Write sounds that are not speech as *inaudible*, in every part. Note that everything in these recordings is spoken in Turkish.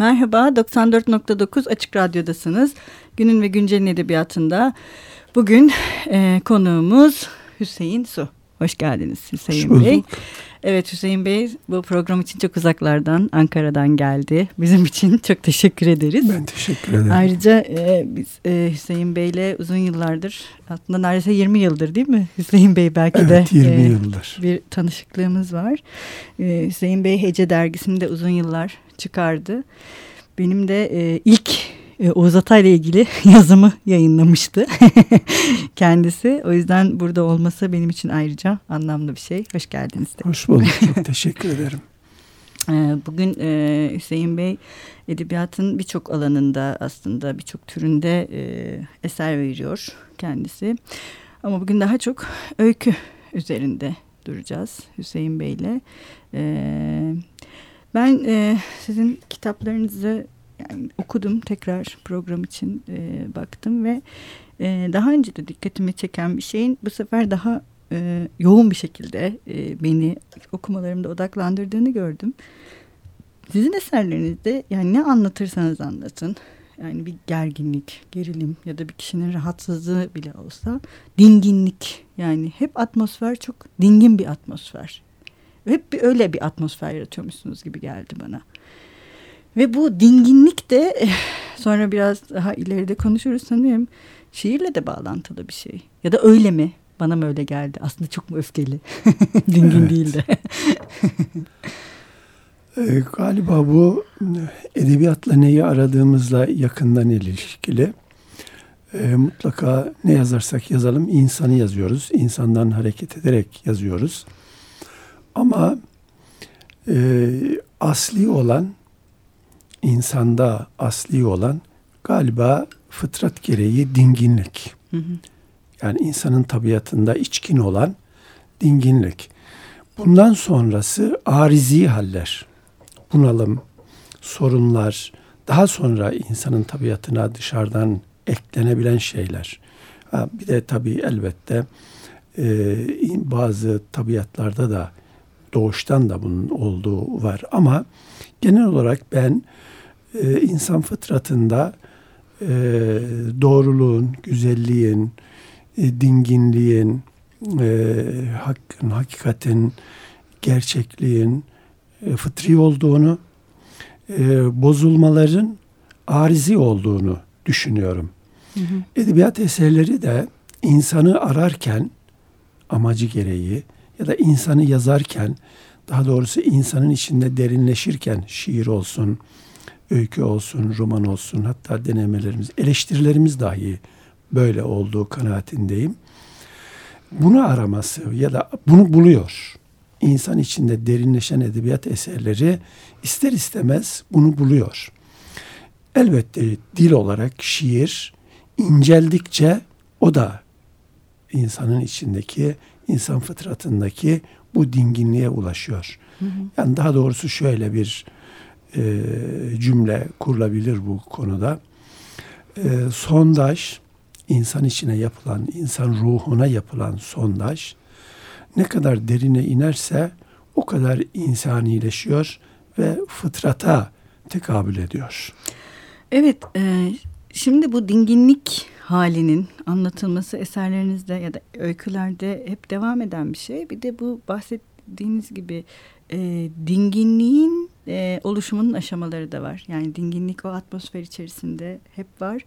Merhaba, 94.9 Açık Radyo'dasınız. Günün ve Güncel'in edebiyatında bugün e, konuğumuz Hüseyin Su. Hoş geldiniz Hüseyin Hoş Bey. Evet Hüseyin Bey bu program için çok uzaklardan Ankara'dan geldi. Bizim için çok teşekkür ederiz. Ben teşekkür ederim. Ayrıca e, biz e, Hüseyin Bey'le uzun yıllardır aslında neredeyse 20 yıldır değil mi Hüseyin Bey belki evet, de 20 e, yıldır. bir tanışıklığımız var. E, Hüseyin Bey Hece dergisinde uzun yıllar çıkardı. Benim de e, ilk e, Oğuz Atay ile ilgili *laughs* yazımı yayınlamıştı *laughs* kendisi. O yüzden burada olması benim için ayrıca anlamlı bir şey. Hoş geldiniz. De. Hoş bulduk. *laughs* Çok teşekkür ederim. E, bugün e, Hüseyin Bey edebiyatın birçok alanında aslında birçok türünde e, eser veriyor kendisi. Ama bugün daha çok öykü üzerinde duracağız Hüseyin Bey ile. Ben e, sizin kitaplarınızı yani okudum tekrar program için e, baktım ve e, daha önce de dikkatimi çeken bir şeyin bu sefer daha e, yoğun bir şekilde e, beni okumalarımda odaklandırdığını gördüm. Sizin eserlerinizde yani ne anlatırsanız anlatın yani bir gerginlik, gerilim ya da bir kişinin rahatsızlığı bile olsa dinginlik yani hep atmosfer çok dingin bir atmosfer. Hep bir öyle bir atmosfer yaratıyormuşsunuz gibi geldi bana. Ve bu dinginlik de eh, sonra biraz daha ileride konuşuruz sanıyorum şiirle de bağlantılı bir şey. Ya da öyle mi? Bana mı öyle geldi? Aslında çok mu öfkeli? *laughs* Dingin değil de. *laughs* e, galiba bu edebiyatla neyi aradığımızla yakından ilişkili. E, mutlaka ne yazarsak yazalım insanı yazıyoruz. İnsandan hareket ederek yazıyoruz. Ama e, asli olan insanda asli olan galiba fıtrat gereği dinginlik. Hı hı. Yani insanın tabiatında içkin olan dinginlik. Bundan sonrası arizi haller. Bunalım, sorunlar, daha sonra insanın tabiatına dışarıdan eklenebilen şeyler. Ha, bir de tabii elbette e, bazı tabiatlarda da doğuştan da bunun olduğu var ama genel olarak ben e, insan fıtratında e, doğruluğun, güzelliğin, e, dinginliğin, e, hakkın, hakikatin, gerçekliğin e, fıtri olduğunu, e, bozulmaların arizi olduğunu düşünüyorum. Hı hı. Edebiyat eserleri de insanı ararken amacı gereği ya da insanı yazarken daha doğrusu insanın içinde derinleşirken şiir olsun, öykü olsun, roman olsun hatta denemelerimiz, eleştirilerimiz dahi böyle olduğu kanaatindeyim. Bunu araması ya da bunu buluyor. İnsan içinde derinleşen edebiyat eserleri ister istemez bunu buluyor. Elbette dil olarak şiir inceldikçe o da insanın içindeki insan fıtratındaki bu dinginliğe ulaşıyor. Hı hı. Yani daha doğrusu şöyle bir e, cümle kurulabilir bu konuda. E, sondaj, insan içine yapılan, insan ruhuna yapılan sondaj ne kadar derine inerse o kadar insanileşiyor ve fıtrata tekabül ediyor. Evet, e, şimdi bu dinginlik halinin anlatılması eserlerinizde ya da öykülerde hep devam eden bir şey. Bir de bu bahsettiğiniz gibi e, dinginliğin e, oluşumunun aşamaları da var. Yani dinginlik o atmosfer içerisinde hep var.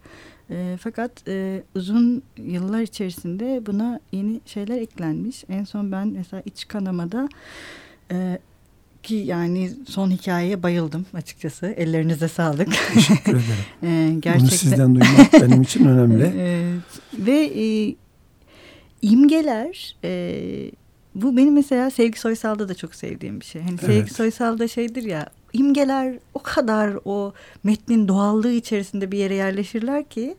E, fakat e, uzun yıllar içerisinde buna yeni şeyler eklenmiş. En son ben mesela iç kanamada e, ki yani son hikayeye bayıldım açıkçası. Ellerinize sağlık. Teşekkür ederim. *laughs* ee, gerçekten... Bunu sizden duymak *laughs* benim için önemli. ee, ve e, imgeler e, bu benim mesela Sevgi Soysal'da da çok sevdiğim bir şey. Hani evet. Sevgi Soysal'da şeydir ya imgeler o kadar o metnin doğallığı içerisinde bir yere yerleşirler ki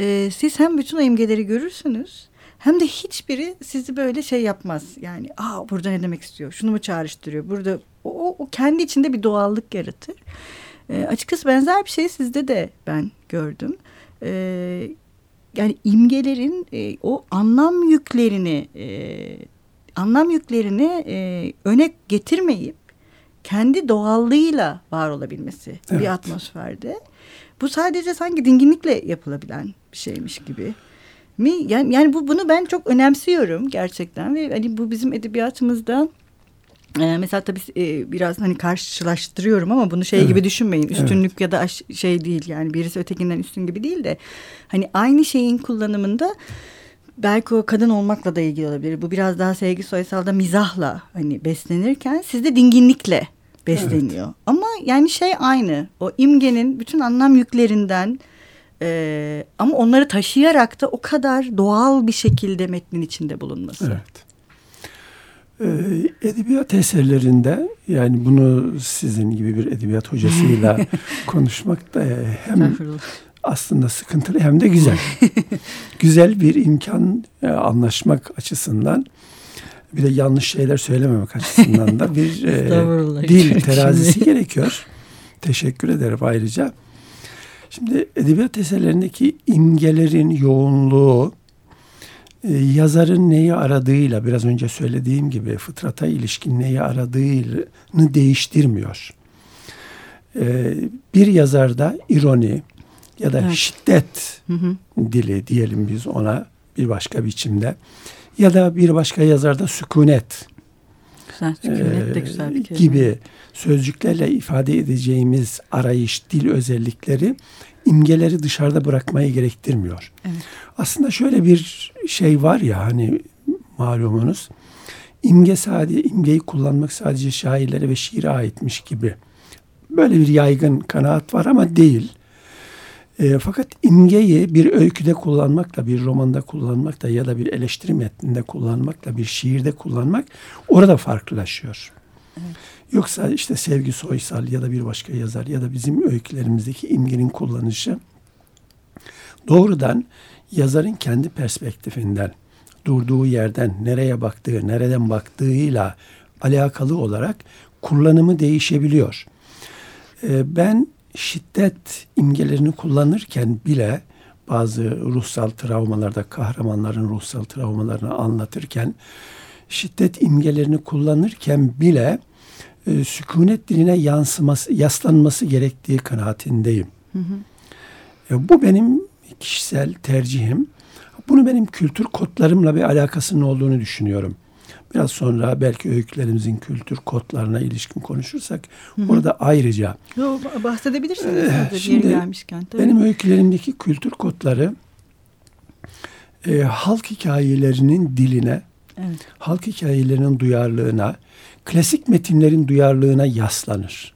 e, siz hem bütün o imgeleri görürsünüz hem de hiçbiri sizi böyle şey yapmaz. Yani aa burada ne demek istiyor? Şunu mu çağrıştırıyor? Burada o, o kendi içinde bir doğallık yaratır. E, açıkçası benzer bir şey sizde de ben gördüm. E, yani imgelerin e, o anlam yüklerini e, anlam yüklerini e, öne getirmeyip kendi doğallığıyla var olabilmesi evet. bir atmosferde. Bu sadece sanki dinginlikle yapılabilen bir şeymiş gibi. Mi? Yani, yani bu bunu ben çok önemsiyorum gerçekten ve hani bu bizim edebiyatımızda ee, mesela tabii e, biraz hani karşılaştırıyorum ama bunu şey evet. gibi düşünmeyin. Üstünlük evet. ya da şey değil yani birisi ötekinden üstün gibi değil de hani aynı şeyin kullanımında belki o kadın olmakla da ilgili olabilir. Bu biraz daha Sevgi Soysal'da mizahla hani beslenirken sizde dinginlikle besleniyor. Evet. Ama yani şey aynı. O imgenin bütün anlam yüklerinden e, ama onları taşıyarak da o kadar doğal bir şekilde metnin içinde bulunması. Evet. Ee, edebiyat eserlerinde yani bunu sizin gibi bir edebiyat hocasıyla *laughs* konuşmak da hem aslında sıkıntılı hem de güzel. *laughs* güzel bir imkan e, anlaşmak açısından bir de yanlış şeyler söylememek açısından da bir *laughs* e, dil terazisi gerekiyor. Teşekkür ederim ayrıca. Şimdi edebiyat eserlerindeki imgelerin yoğunluğu e, yazarın neyi aradığıyla biraz önce söylediğim gibi fıtrata ilişkin neyi aradığını değiştirmiyor. E, bir yazarda ironi ya da evet. şiddet hı hı. dili diyelim biz ona bir başka biçimde ya da bir başka yazarda sükunet güzel, sükunet de güzel bir kelime. gibi sözcüklerle ifade edeceğimiz arayış, dil özellikleri imgeleri dışarıda bırakmayı gerektirmiyor. Evet. Aslında şöyle bir şey var ya hani malumunuz imge sadece imgeyi kullanmak sadece şairlere ve şiire aitmiş gibi. Böyle bir yaygın kanaat var ama değil. E, fakat imgeyi bir öyküde kullanmakla, bir romanda kullanmakla ya da bir eleştiri metninde kullanmakla, bir şiirde kullanmak orada farklılaşıyor. Evet. Yoksa işte Sevgi Soysal ya da bir başka yazar ya da bizim öykülerimizdeki imgenin kullanışı doğrudan yazarın kendi perspektifinden, durduğu yerden, nereye baktığı, nereden baktığıyla alakalı olarak kullanımı değişebiliyor. Ee, ben şiddet imgelerini kullanırken bile bazı ruhsal travmalarda kahramanların ruhsal travmalarını anlatırken şiddet imgelerini kullanırken bile e, sükunet diline yansıması, yaslanması gerektiği kanaatindeyim. Hı hı. E, bu benim kişisel tercihim. Bunu benim kültür kodlarımla bir alakasının olduğunu düşünüyorum. Biraz sonra belki öykülerimizin kültür kodlarına ilişkin konuşursak hı hı. orada ayrıca Yo, bahsedebilirsiniz. Ee, şimdi gelmişken, tabii. benim öykülerimdeki kültür kodları e, halk hikayelerinin diline, evet. halk hikayelerinin duyarlılığına, klasik metinlerin duyarlılığına yaslanır.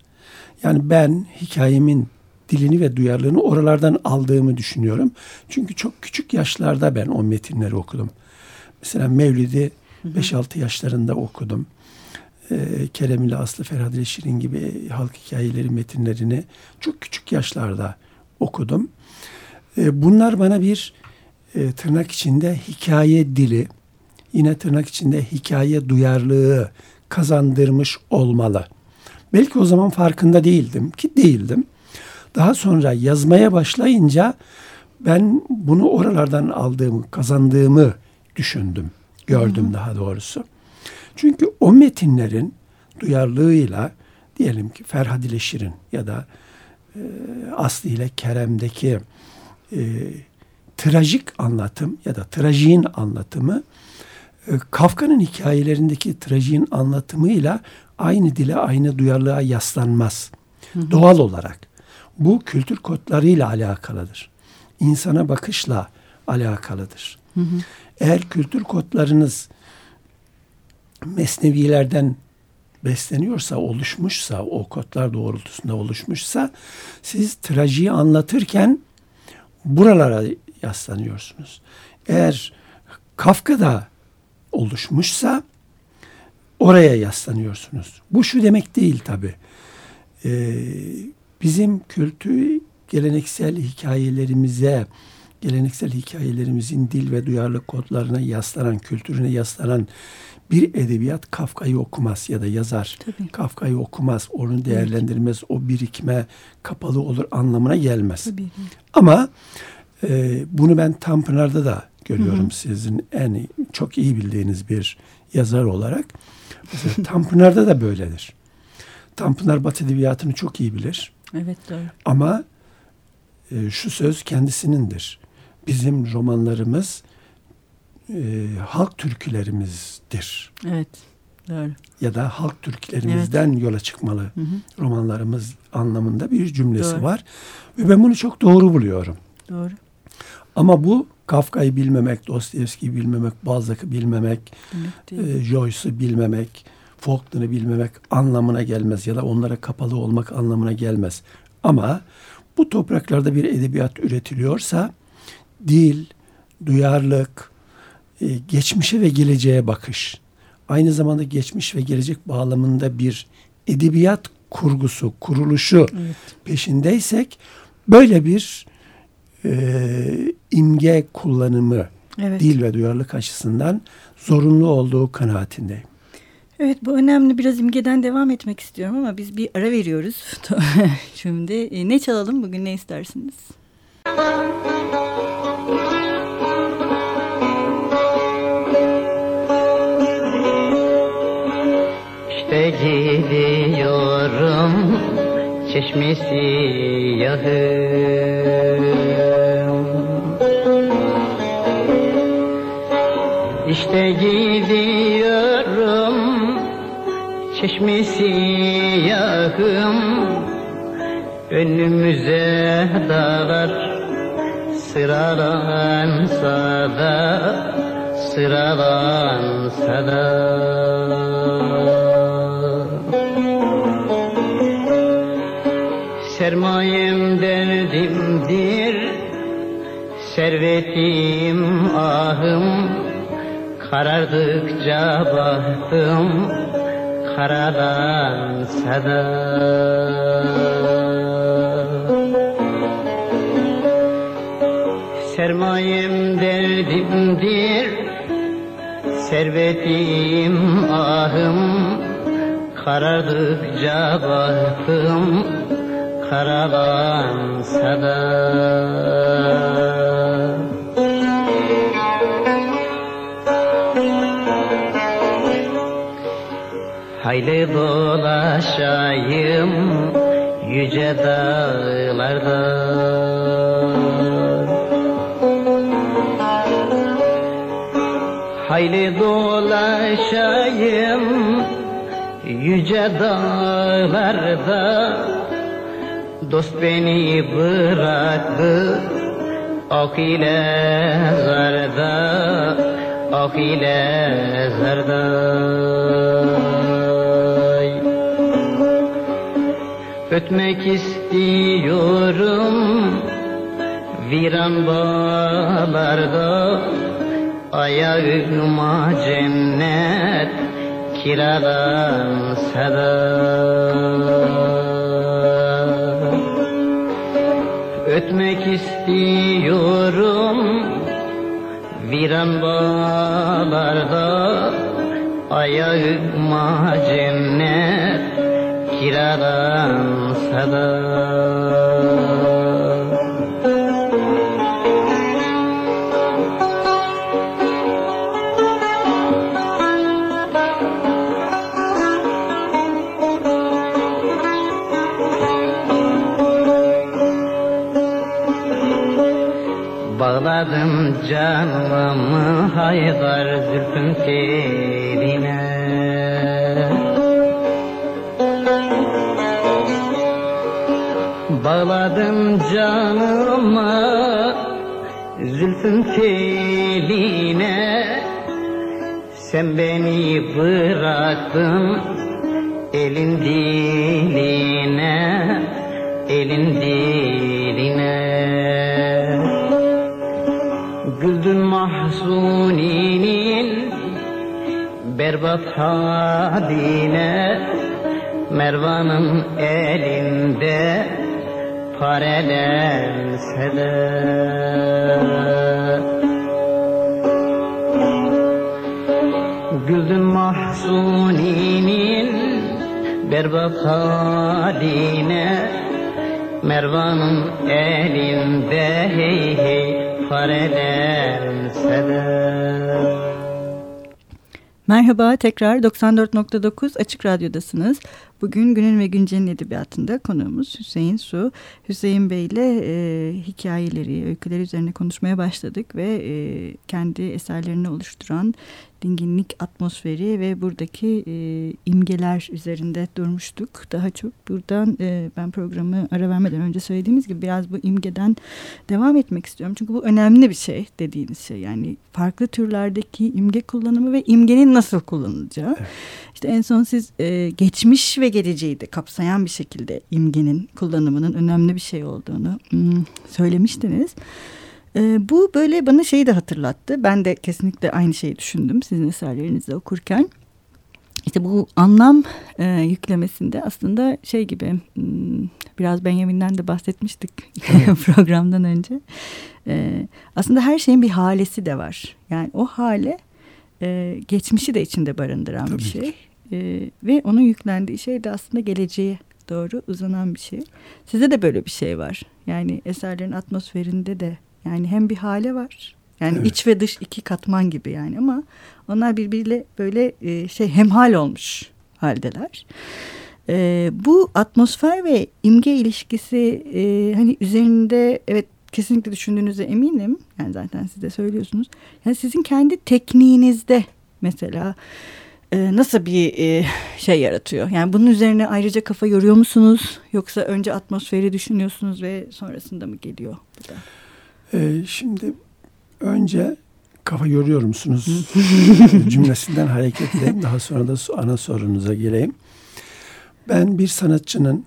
Yani ben hikayemin dilini ve duyarlılığını oralardan aldığımı düşünüyorum. Çünkü çok küçük yaşlarda ben o metinleri okudum. Mesela Mevlid'i 5-6 yaşlarında okudum. Ee, Kerem ile Aslı Ferhat ile Şirin gibi halk hikayeleri metinlerini çok küçük yaşlarda okudum. Ee, bunlar bana bir e, tırnak içinde hikaye dili, yine tırnak içinde hikaye duyarlılığı kazandırmış olmalı. Belki o zaman farkında değildim ki değildim. Daha sonra yazmaya başlayınca ben bunu oralardan aldığımı, kazandığımı düşündüm, gördüm Hı-hı. daha doğrusu. Çünkü o metinlerin duyarlılığıyla diyelim ki Ferhad ile Şirin ya da e, Aslı ile Kerem'deki e, trajik anlatım ya da trajiğin anlatımı e, Kafka'nın hikayelerindeki trajiğin anlatımıyla aynı dile, aynı duyarlılığa yaslanmaz. Hı hı. Doğal olarak. Bu kültür kodlarıyla alakalıdır. İnsana bakışla alakalıdır. Hı hı. Eğer kültür kodlarınız mesnevilerden besleniyorsa, oluşmuşsa, o kodlar doğrultusunda oluşmuşsa siz trajiyi anlatırken buralara yaslanıyorsunuz. Eğer Kafka'da oluşmuşsa oraya yaslanıyorsunuz. Bu şu demek değil tabi. Ee, bizim kültür geleneksel hikayelerimize, geleneksel hikayelerimizin dil ve duyarlı kodlarına yaslanan, kültürüne yaslanan bir edebiyat Kafka'yı okumaz ya da yazar Kafka'yı okumaz, onu değerlendirmez, o birikme kapalı olur anlamına gelmez. Tabii. Ama e, bunu ben Tanpınar'da da görüyorum hı hı. sizin en çok iyi bildiğiniz bir yazar olarak. Mesela *laughs* Tanpınar'da da böyledir. Tanpınar Batı Edebiyatı'nı çok iyi bilir. Evet doğru. Ama e, şu söz kendisinindir. Bizim romanlarımız e, halk türkülerimizdir. Evet. Doğru. Ya da halk türkülerimizden evet. yola çıkmalı hı hı. romanlarımız anlamında bir cümlesi doğru. var. Ve ben bunu çok doğru buluyorum. Doğru. Ama bu Kafka'yı bilmemek, Dostoyevski'yi bilmemek, Balzac'ı bilmemek, e, Joyce'u bilmemek, Faulkner'ı bilmemek anlamına gelmez ya da onlara kapalı olmak anlamına gelmez. Ama bu topraklarda bir edebiyat üretiliyorsa dil, duyarlılık, e, geçmişe ve geleceğe bakış, aynı zamanda geçmiş ve gelecek bağlamında bir edebiyat kurgusu, kuruluşu evet. peşindeysek böyle bir e, imge kullanımı evet. dil ve duyarlılık açısından zorunlu olduğu kanaatindeyim. Evet bu önemli. Biraz imgeden devam etmek istiyorum ama biz bir ara veriyoruz. *laughs* Şimdi e, ne çalalım bugün ne istersiniz? *laughs* çeşmesi yahım İşte gidiyorum. Çeşmesi yakım Önümüze dağlar. Sıralansa da sıralansa da Servetim ahım Karardıkça bahtım karalansa da. Sermayem derdimdir Servetim ahım Karardıkça bahtım karalansa da Hayli dolaşayım yüce dağlarda. Hayli dolaşayım yüce dağlarda. Dost beni bıraktı Ok ile zarda Ok ile zarda Ötmek istiyorum viran bağlarda Ayağıma cennet kiralansa da Ötmek istiyorum viran bağlarda Ayağıma cennet kiralansa da Bağladım canımı haydar zülfün teline Bağladım canıma zülfün teline. Sen beni bıraktın elin diline Elin diline. Güldün mahzuninin berbat haline Mervan'ın elinde parelense de Güldün mahzuninin berbat haline. Mervan'ın elinde hey hey parelense de Merhaba tekrar 94.9 Açık Radyo'dasınız. Bugün Günün ve Güncel'in edebiyatında konuğumuz Hüseyin Su. Hüseyin Bey ile e, hikayeleri, öyküleri üzerine konuşmaya başladık ve e, kendi eserlerini oluşturan dinginlik atmosferi ve buradaki e, imgeler üzerinde durmuştuk. Daha çok buradan e, ben programı ara vermeden önce söylediğimiz gibi biraz bu imgeden devam etmek istiyorum. Çünkü bu önemli bir şey dediğiniz şey. Yani farklı türlerdeki imge kullanımı ve imgenin nasıl kullanılacağı. Evet. İşte en son siz e, geçmiş ve geleceği de kapsayan bir şekilde imgenin kullanımının önemli bir şey olduğunu hmm, söylemiştiniz. E, bu böyle bana şeyi de hatırlattı. Ben de kesinlikle aynı şeyi düşündüm sizin eserlerinizi okurken. İşte bu anlam e, yüklemesinde aslında şey gibi hmm, biraz Benjamin'den de bahsetmiştik *laughs* programdan önce. E, aslında her şeyin bir halesi de var. Yani o hale e, geçmişi de içinde barındıran Tabii bir şey. E, ve onun yüklendiği şey de aslında geleceğe doğru uzanan bir şey. Size de böyle bir şey var. Yani eserlerin atmosferinde de yani hem bir hale var. Yani evet. iç ve dış iki katman gibi yani ama onlar birbiriyle böyle e, şey hemhal olmuş haldeler. E, bu atmosfer ve imge ilişkisi e, hani üzerinde evet kesinlikle düşündüğünüze eminim. Yani zaten siz de söylüyorsunuz. Yani sizin kendi tekniğinizde mesela e, nasıl bir e, şey yaratıyor? Yani bunun üzerine ayrıca kafa yoruyor musunuz? Yoksa önce atmosferi düşünüyorsunuz ve sonrasında mı geliyor bu da? Ee, şimdi önce kafa yoruyor musunuz *laughs* cümlesinden hareket edeyim. Daha sonra da ana sorunuza geleyim. Ben bir sanatçının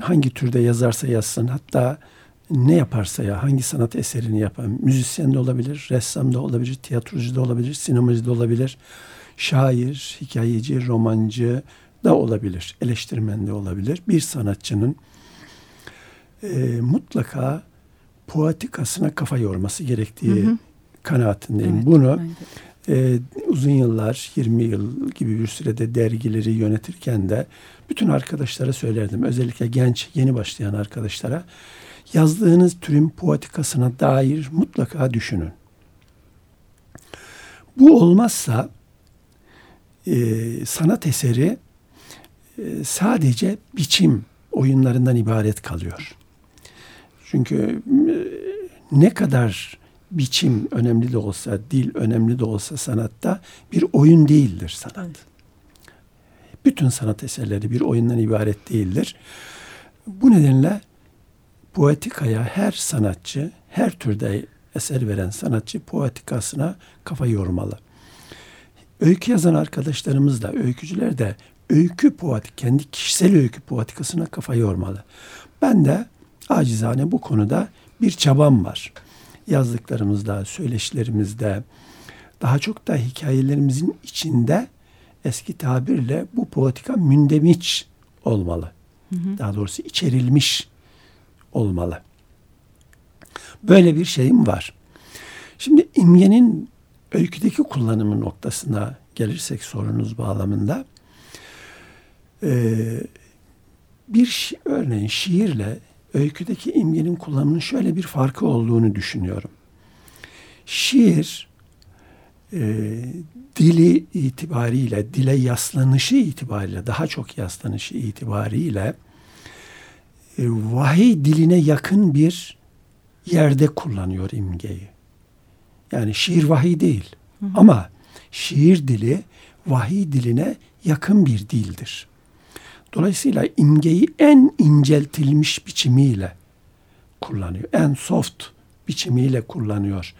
hangi türde yazarsa yazsın hatta ne yaparsa ya hangi sanat eserini yapan müzisyen de olabilir, ressam da olabilir, tiyatrocu da olabilir, sinemacı da olabilir, şair, hikayeci, romancı da olabilir, eleştirmen de olabilir. Bir sanatçının e, mutlaka poetikasına kafa yorması gerektiği hı hı. kanaatindeyim. Evet, Bunu e, uzun yıllar, 20 yıl gibi bir sürede dergileri yönetirken de bütün arkadaşlara söylerdim. Özellikle genç, yeni başlayan arkadaşlara yazdığınız türün poetikasına dair mutlaka düşünün. Bu olmazsa e, sanat eseri e, sadece biçim oyunlarından ibaret kalıyor. Çünkü e, ne kadar biçim önemli de olsa, dil önemli de olsa sanatta bir oyun değildir sanat. Evet. Bütün sanat eserleri bir oyundan ibaret değildir. Bu nedenle poetikaya her sanatçı, her türde eser veren sanatçı poetikasına kafa yormalı. Öykü yazan arkadaşlarımız da, öykücüler de öykü poetik, kendi kişisel öykü poetikasına kafa yormalı. Ben de acizane bu konuda bir çabam var. Yazdıklarımızda, söyleşilerimizde, daha çok da hikayelerimizin içinde eski tabirle bu poetika mündemiç olmalı. Hı hı. Daha doğrusu içerilmiş olmalı. Böyle bir şeyim var. Şimdi imgenin öyküdeki kullanımı noktasına gelirsek sorunuz bağlamında bir örneğin şiirle öyküdeki imgenin kullanımının şöyle bir farkı olduğunu düşünüyorum. Şiir e, dili itibariyle, dile yaslanışı itibariyle, daha çok yaslanışı itibariyle e, vahiy diline yakın bir yerde kullanıyor imgeyi. Yani şiir vahiy değil. Hı hı. Ama şiir dili vahiy diline yakın bir dildir. Dolayısıyla imgeyi en inceltilmiş biçimiyle kullanıyor. En soft biçimiyle kullanıyor.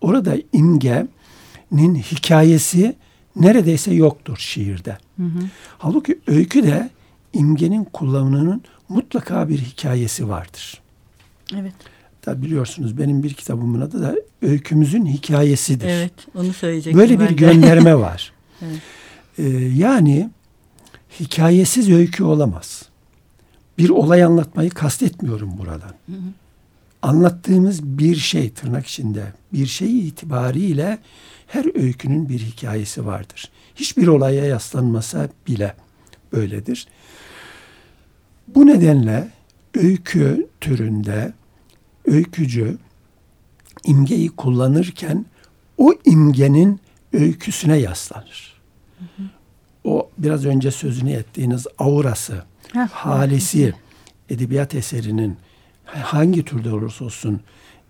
Orada imgenin hikayesi neredeyse yoktur şiirde. Hı hı. Halbuki öyküde imgenin kullanımının mutlaka bir hikayesi vardır. Evet. Tabi biliyorsunuz benim bir kitabımın adı da Öykümüzün Hikayesidir. Evet onu söyleyecektim. Böyle bir gönderme *laughs* var. evet. Ee, yani hikayesiz öykü olamaz. Bir olay anlatmayı kastetmiyorum buradan. Hı hı. Anlattığımız bir şey tırnak içinde bir şey itibariyle her öykünün bir hikayesi vardır. Hiçbir olaya yaslanmasa bile böyledir. Bu nedenle öykü türünde öykücü imgeyi kullanırken o imgenin öyküsüne yaslanır. Hı hı o biraz önce sözünü ettiğiniz aurası Heh, halisi edebiyat eserinin hangi türde olursa olsun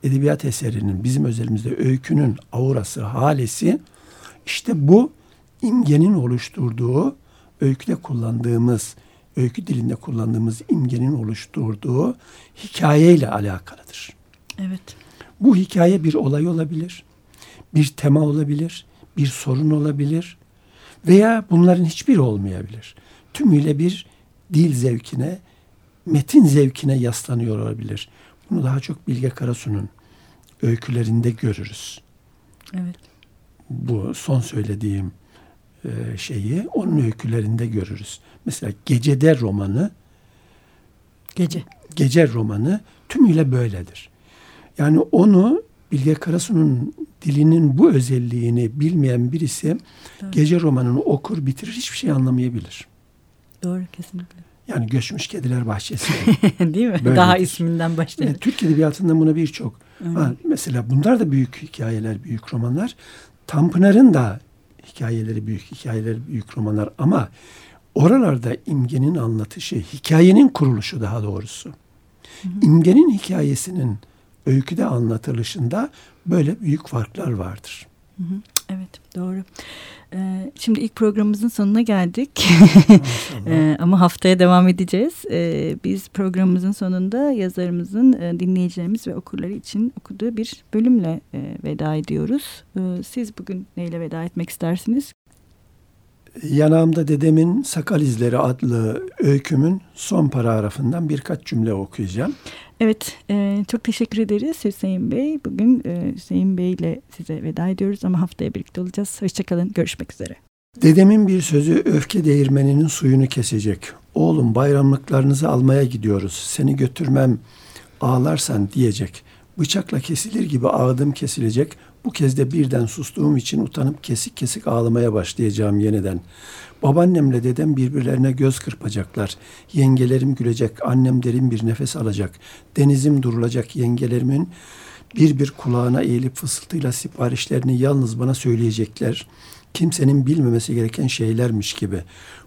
edebiyat eserinin bizim özelimizde öykünün aurası, halesi işte bu imgenin oluşturduğu öyküde kullandığımız öykü dilinde kullandığımız imgenin oluşturduğu hikayeyle alakalıdır. Evet. Bu hikaye bir olay olabilir, bir tema olabilir, bir sorun olabilir veya bunların hiçbiri olmayabilir. Tümüyle bir dil zevkine, metin zevkine yaslanıyor olabilir. Bunu daha çok Bilge Karasu'nun öykülerinde görürüz. Evet. Bu son söylediğim e, şeyi onun öykülerinde görürüz. Mesela Gecede romanı Gece. Gece romanı tümüyle böyledir. Yani onu Bilge Karasu'nun dilinin bu özelliğini bilmeyen birisi Doğru. gece romanını okur bitirir hiçbir şey anlamayabilir. Doğru kesinlikle. Yani Göçmüş Kediler Bahçesi. *laughs* Değil mi? Böyledir. Daha isminden başlayalım. Evet, Türk Edebiyatı'nda buna birçok. Mesela bunlar da büyük hikayeler, büyük romanlar. Tanpınar'ın da hikayeleri büyük, hikayeleri büyük romanlar ama oralarda imgenin anlatışı, hikayenin kuruluşu daha doğrusu. Hı hı. İmgenin hikayesinin öyküde anlatılışında böyle büyük farklar vardır. Hı hı. Evet doğru. Ee, şimdi ilk programımızın sonuna geldik. *laughs* ee, ama haftaya devam edeceğiz. Ee, biz programımızın sonunda yazarımızın e, dinleyicilerimiz ve okurları için okuduğu bir bölümle e, veda ediyoruz. Ee, siz bugün neyle veda etmek istersiniz? Yanağımda Dedemin Sakal İzleri adlı öykümün son paragrafından birkaç cümle okuyacağım. Evet, e, çok teşekkür ederiz Hüseyin Bey. Bugün e, Hüseyin Bey ile size veda ediyoruz ama haftaya birlikte olacağız. Hoşçakalın, görüşmek üzere. Dedemin bir sözü öfke değirmeninin suyunu kesecek. Oğlum bayramlıklarınızı almaya gidiyoruz. Seni götürmem ağlarsan diyecek. Bıçakla kesilir gibi ağdım kesilecek. Bu kez de birden sustuğum için utanıp kesik kesik ağlamaya başlayacağım yeniden. Babaannemle dedem birbirlerine göz kırpacaklar. Yengelerim gülecek, annem derin bir nefes alacak. Denizim durulacak, yengelerimin bir bir kulağına eğilip fısıltıyla siparişlerini yalnız bana söyleyecekler. Kimsenin bilmemesi gereken şeylermiş gibi.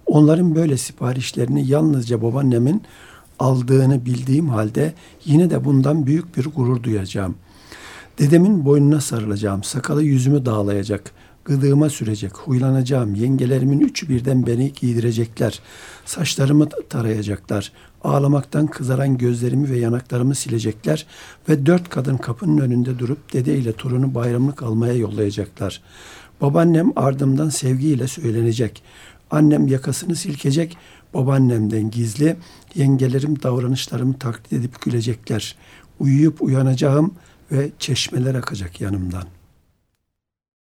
Onların böyle siparişlerini yalnızca babaannemin aldığını bildiğim halde yine de bundan büyük bir gurur duyacağım. Dedemin boynuna sarılacağım, sakalı yüzümü dağlayacak, gıdığıma sürecek, huylanacağım, yengelerimin üçü birden beni giydirecekler, saçlarımı tarayacaklar, ağlamaktan kızaran gözlerimi ve yanaklarımı silecekler ve dört kadın kapının önünde durup dede ile torunu bayramlık almaya yollayacaklar. Babaannem ardımdan sevgiyle söylenecek. Annem yakasını silkecek, babaannemden gizli, yengelerim davranışlarımı taklit edip gülecekler. Uyuyup uyanacağım ve çeşmeler akacak yanımdan.''